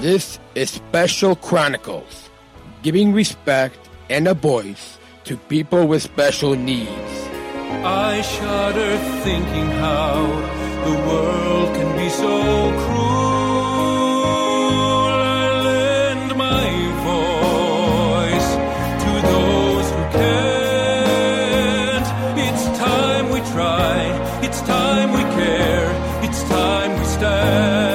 This is Special Chronicles, giving respect and a voice to people with special needs. I shudder thinking how the world can be so cruel. I lend my voice to those who can't. It's time we try, it's time we care, it's time we stand.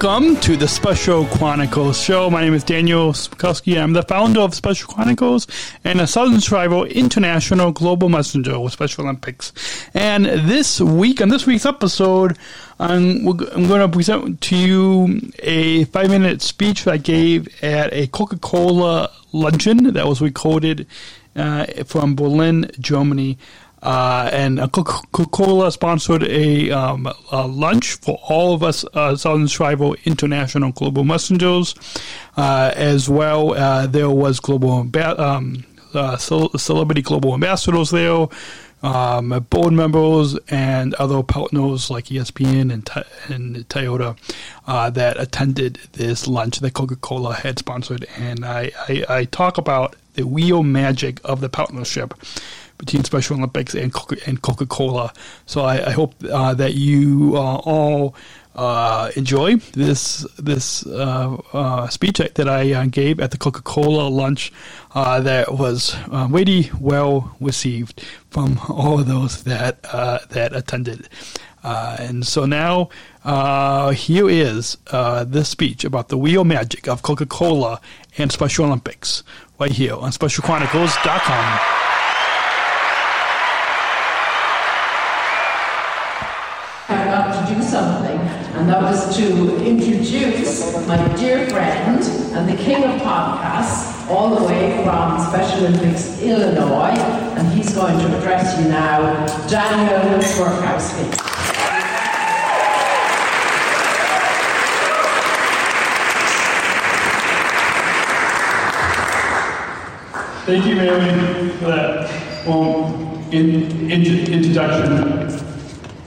Welcome to the Special Chronicles show. My name is Daniel Smrokowski. I'm the founder of Special Chronicles and a Sargent Shriver International Global Messenger with Special Olympics. And this week, on this week's episode, I'm, I'm going to present to you a five minute speech that I gave at a Coca Cola luncheon that was recorded uh, from Berlin, Germany. Uh, and Coca Cola sponsored a, um, a, lunch for all of us uh, Sargent Shriver International Global Messengers. Uh, as well, uh, there was global um, uh, celebrity global ambassadors there, um, board members, and other partners like ESPN and, and Toyota that attended this lunch that Coca Cola had sponsored. And I, I, I talk about the real magic of the partnership between Special Olympics and and Coca Cola. So I, I hope uh, that you uh, all uh, enjoy this this uh, uh, speech that I uh, gave at the Coca Cola lunch. that was really well received from all of those that that attended. and so now, here is this speech about the real magic of Coca Cola and Special Olympics, right here on SpecialChronicles.com. to introduce my dear friend and the king of podcasts, all the way from Special Olympics, Illinois, and he's going to address you now, Daniel Smrokowski. Thank you, Mary, for that well, in, in, introduction.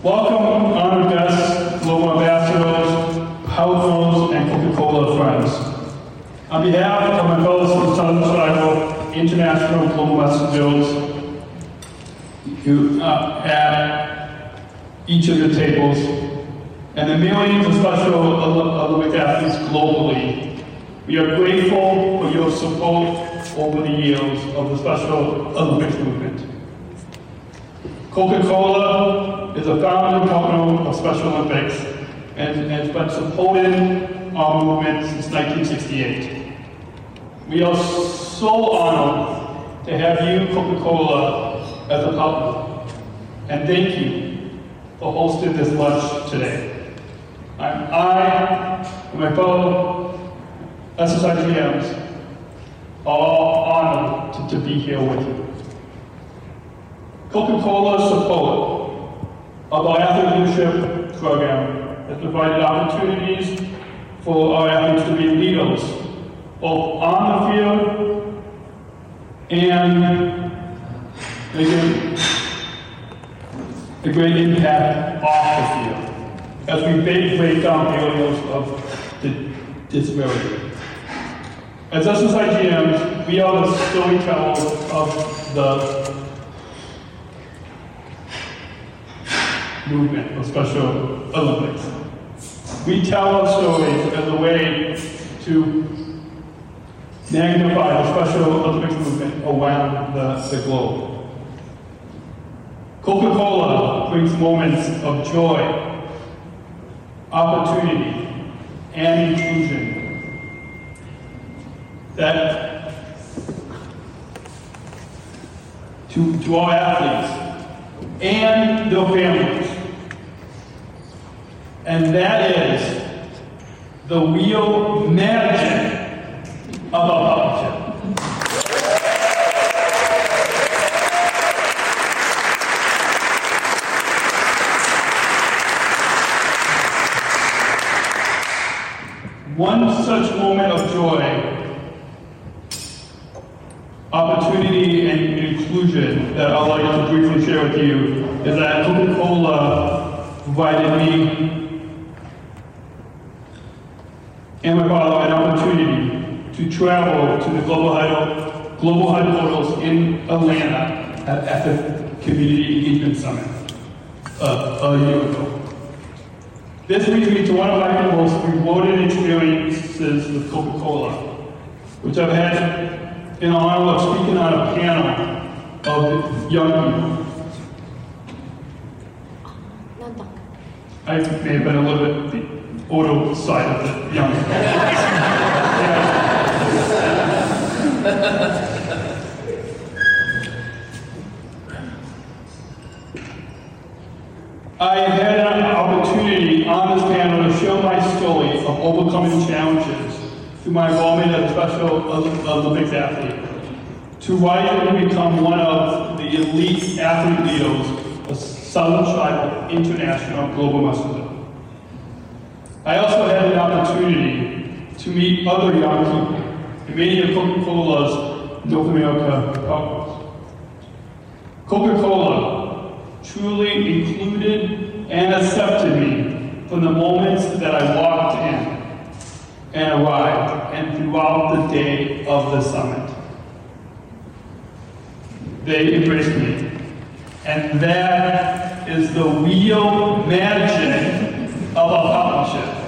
Welcome, honored guests, global ambassadors, households, and Coca-Cola friends. On behalf of my fellow Sargent Shriver International Global Messengers, you uh, at each of the tables, and the millions of special Olympic athletes globally, we are grateful for your support over the years of the Special Olympics movement. Coca-Cola is a founding partner of Special Olympics and has been supporting our movement since 1968. We are so honored to have you, Coca-Cola, as a partner. And thank you for hosting this lunch today. I'm, I and my fellow SSIGMs are honored to, to be here with you. Coca-Cola's support of our athlete leadership program provided opportunities for our athletes to be leaders, both on the field and making a great impact off the field as we break, break the areas of the disability. As SSIGMs, we are the storytellers of the movement of Special Olympics. We tell our stories as a way to magnify the Special Olympics movement around the, the globe. Coca-Cola brings moments of joy, opportunity, and inclusion that to, to our athletes and their families. And that is the real magic of a partnership. One such moment of joy, opportunity, and inclusion that I'd like to briefly share with you is that Coca-Cola provided me and my father an opportunity to travel to the global, head- global headquarters in Atlanta at, the Community Engagement Summit uh, a year ago. This leads me to one of my most rewarding experiences with Coca-Cola, which I've had in honor of speaking on a panel of young people. I may have been a little bit older side of the young. I had an opportunity on this panel to share my story of overcoming challenges through my involvement as a Special Olympics athlete, to and become one of the elite athlete leaders of Sargent Shriver International Global Messenger. I also had an opportunity to meet other young people many of Coca-Cola's North America partners. Coca-Cola truly included and accepted me from the moments that I walked in and arrived and throughout the day of the summit. They embraced me. And that is the real magic of our partnership.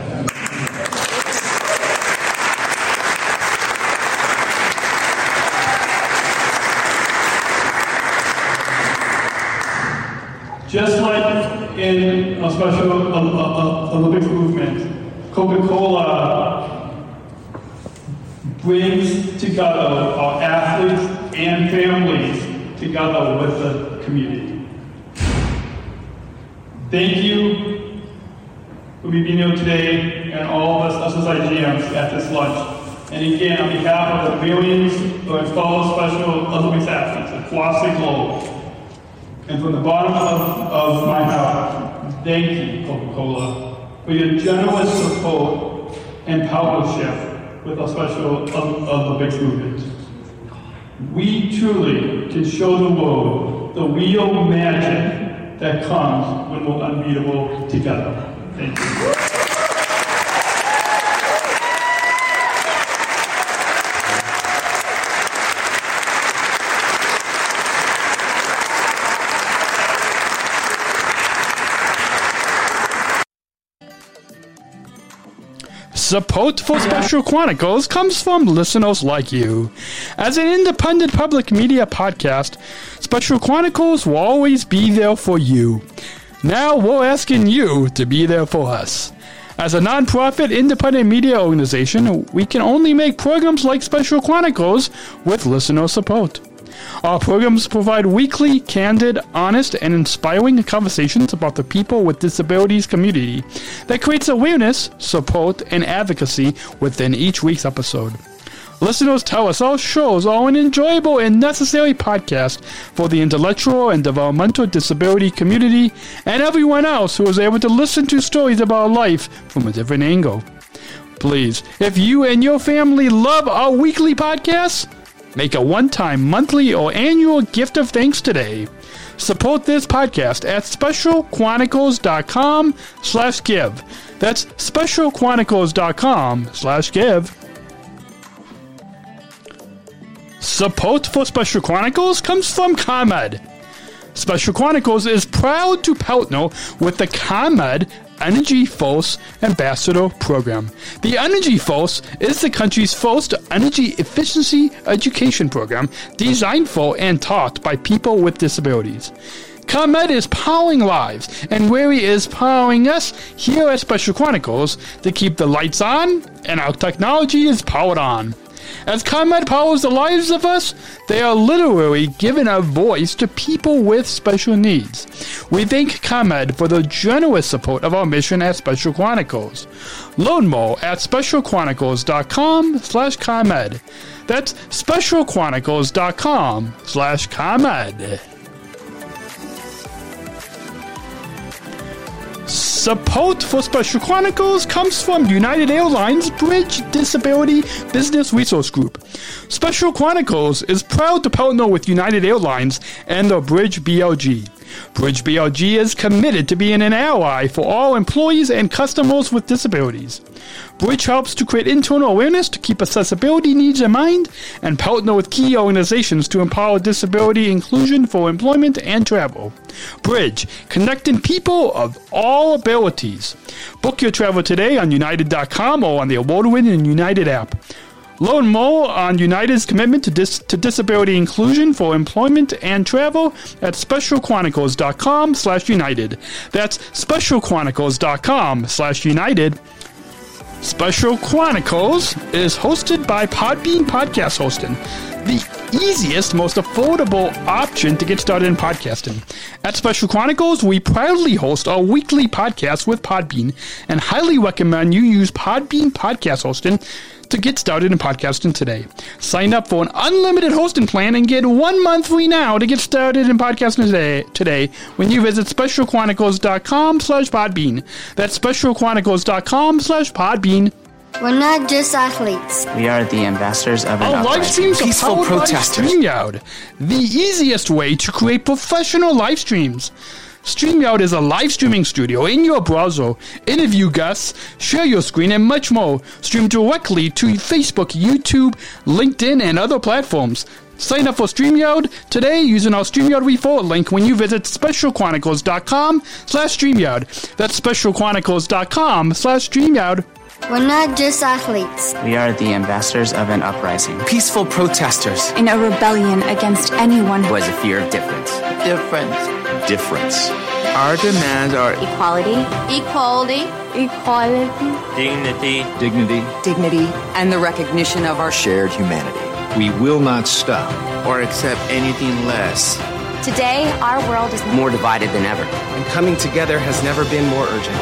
Just like in a special Olympics movement, Coca-Cola brings together our athletes and families together with the community. Thank you being here today and all of us SSIGMs at this lunch. And again, on behalf of the millions of fellow Special Olympics athletes across the globe, and from the bottom of, of my heart, thank you, Coca-Cola, for your generous support and partnership with our Special Olympics movement. We truly can show the world the real magic that comes when we're unbeatable together. Thank you. Support for Special Chronicles comes from listeners like you. As an independent public media podcast, Special Chronicles will always be there for you. Now we're asking you to be there for us. As a nonprofit independent media organization, we can only make programs like Special Chronicles with listener support. Our programs provide weekly, candid, honest, and inspiring conversations about the people with disabilities community that creates awareness, support, and advocacy within each week's episode. Listeners tell us our shows are an enjoyable and necessary podcast for the intellectual and developmental disability community and everyone else who is able to listen to stories about life from a different angle. Please, if you and your family love our weekly podcasts, Make a one-time monthly or annual gift of thanks today. Support this podcast at specialchronicles.com slash give. That's specialchronicles.com slash give. Support for Special Chronicles comes from ComEd. Special Chronicles is proud to partner with the ComEd Energy Force Ambassador Program. The Energy Force is the country's first energy efficiency education program designed for and taught by people with disabilities. ComEd is powering lives, and Wary is powering us here at Special Chronicles to keep the lights on and our technology is powered on. As ComEd powers the lives of us, they are literally giving a voice to people with special needs. We thank ComEd for the generous support of our mission at Special Chronicles. Learn more at specialchronicles.com slash ComEd. That's specialchronicles.com slash ComEd. Support for Special Chronicles comes from United Airlines Bridge Disability Business Resource Group. Special Chronicles is proud to partner with United Airlines and the Bridge BRG. Bridge BRG is committed to being an ally for all employees and customers with disabilities. Bridge helps to create internal awareness to keep accessibility needs in mind and partner with key organizations to empower disability inclusion for employment and travel. Bridge, connecting people of all abilities. Book your travel today on United.com or on the award winning United app. Learn more on United's commitment to, dis- to disability inclusion for employment and travel at specialchronicles.com slash united. That's specialchronicles.com slash united. Special Chronicles is hosted by Podbean Podcast Hosting, the easiest, most affordable option to get started in podcasting. At Special Chronicles, we proudly host our weekly podcast with Podbean and highly recommend you use Podbean Podcast Hosting to get started in podcasting today. Sign up for an unlimited hosting plan and get one month free now to get started in podcasting today, today when you visit specialchronicles.com slash podbean. That's specialchronicles.com slash podbean. We're not just athletes. We are the ambassadors of an Our live uprising. streams are Peaceful powered by protesters. StreamYard, the easiest way to create professional live streams. StreamYard is a live streaming studio in your browser. Interview guests, share your screen, and much more. Stream directly to Facebook, YouTube, LinkedIn, and other platforms. Sign up for StreamYard today using our StreamYard referral link when you visit specialchronicles.com slash StreamYard. That's specialchronicles.com slash StreamYard. We're not just athletes. We are the ambassadors of an uprising. Peaceful protesters. in a rebellion against anyone who has a fear of difference. Difference. Difference. Our demands are equality, Equality. equality, dignity, Dignity. dignity, and the recognition of our Shared humanity. We will not stop. or accept anything less. Today, our world is More divided than ever. And coming together has never been more urgent.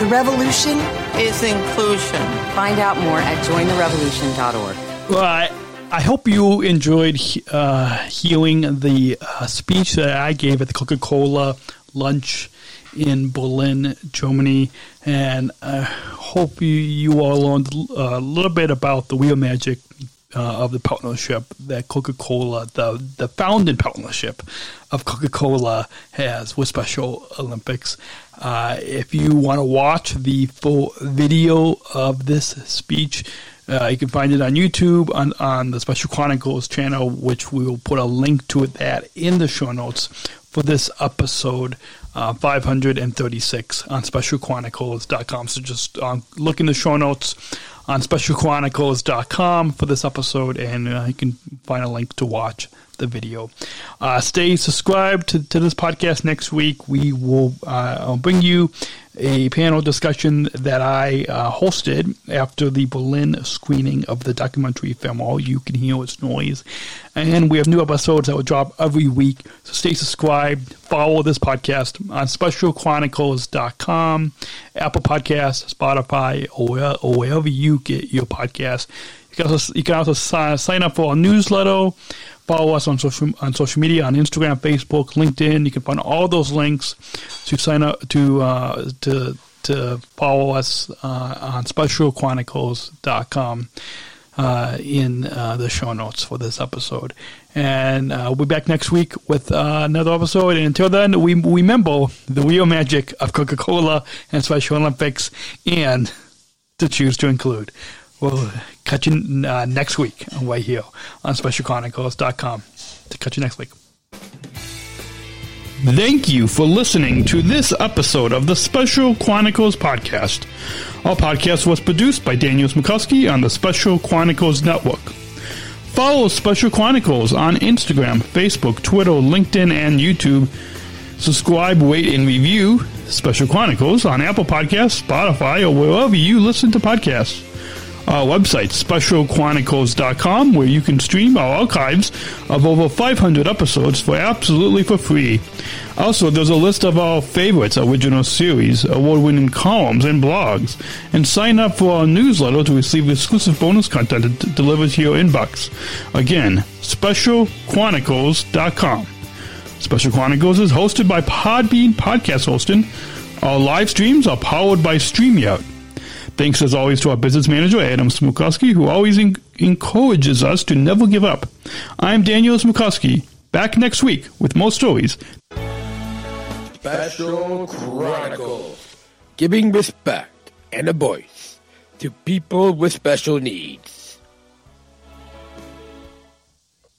The revolution. Is inclusion. Find out more at jointherevolution.org. Well, I, I hope you enjoyed uh, hearing the uh, speech that I gave at the Coca Cola lunch in Berlin, Germany, and I hope you, you all learned uh, a little bit about the real magic uh, of the partnership that Coca Cola, the, the founding partnership of Coca Cola, has with Special Olympics. Uh, if you want to watch the full video of this speech, uh, you can find it on YouTube on, on the Special Chronicles channel, which we will put a link to that in the show notes for this episode uh, 536 on specialchronicles.com. So just um, look in the show notes on specialchronicles.com for this episode, and uh, you can find a link to watch the video. Uh, stay subscribed to, to this podcast next week. We will uh, I'll bring you a panel discussion that I uh, hosted after the Berlin screening of the documentary film All You Can Hear Is Noise. And we have new episodes that will drop every week. So stay subscribed, follow this podcast on specialchronicles.com, Apple Podcasts, Spotify, or, or wherever you get your podcasts. You can also, you can also sign, up for our newsletter. Follow us on social on social media on Instagram, Facebook, LinkedIn. You can find all those links to sign up to uh, to to follow us uh, on specialchronicles.com uh, in uh, the show notes for this episode. And uh, we'll be back next week with uh, another episode. And until then, we remember the real magic of Coca Cola and Special Olympics and to choose to include. We'll catch you uh, next week right here on specialchronicles.com. To catch you next week. Thank you for listening to this episode of the Special Chronicles podcast. Our podcast was produced by Daniel Smrokowski on the Special Chronicles Network. Follow Special Chronicles on Instagram, Facebook, Twitter, LinkedIn, and YouTube. Subscribe, rate, and review Special Chronicles on Apple Podcasts, Spotify, or wherever you listen to podcasts our website, specialchronicles.com, where you can stream our archives of over 500 episodes for absolutely for free. Also, there's a list of our favorites original series, award-winning columns, and blogs. And sign up for our newsletter to receive exclusive bonus content d- delivered to your inbox. Again, specialchronicles.com. Special Chronicles is hosted by Podbean Podcast Hosting. Our live streams are powered by StreamYard. Thanks as always to our business manager, Adam Smrokowski, who always en- encourages us to never give up. I'm Daniel Smrokowski, back next week with more stories Special Chronicles, giving respect and a voice to people with special needs.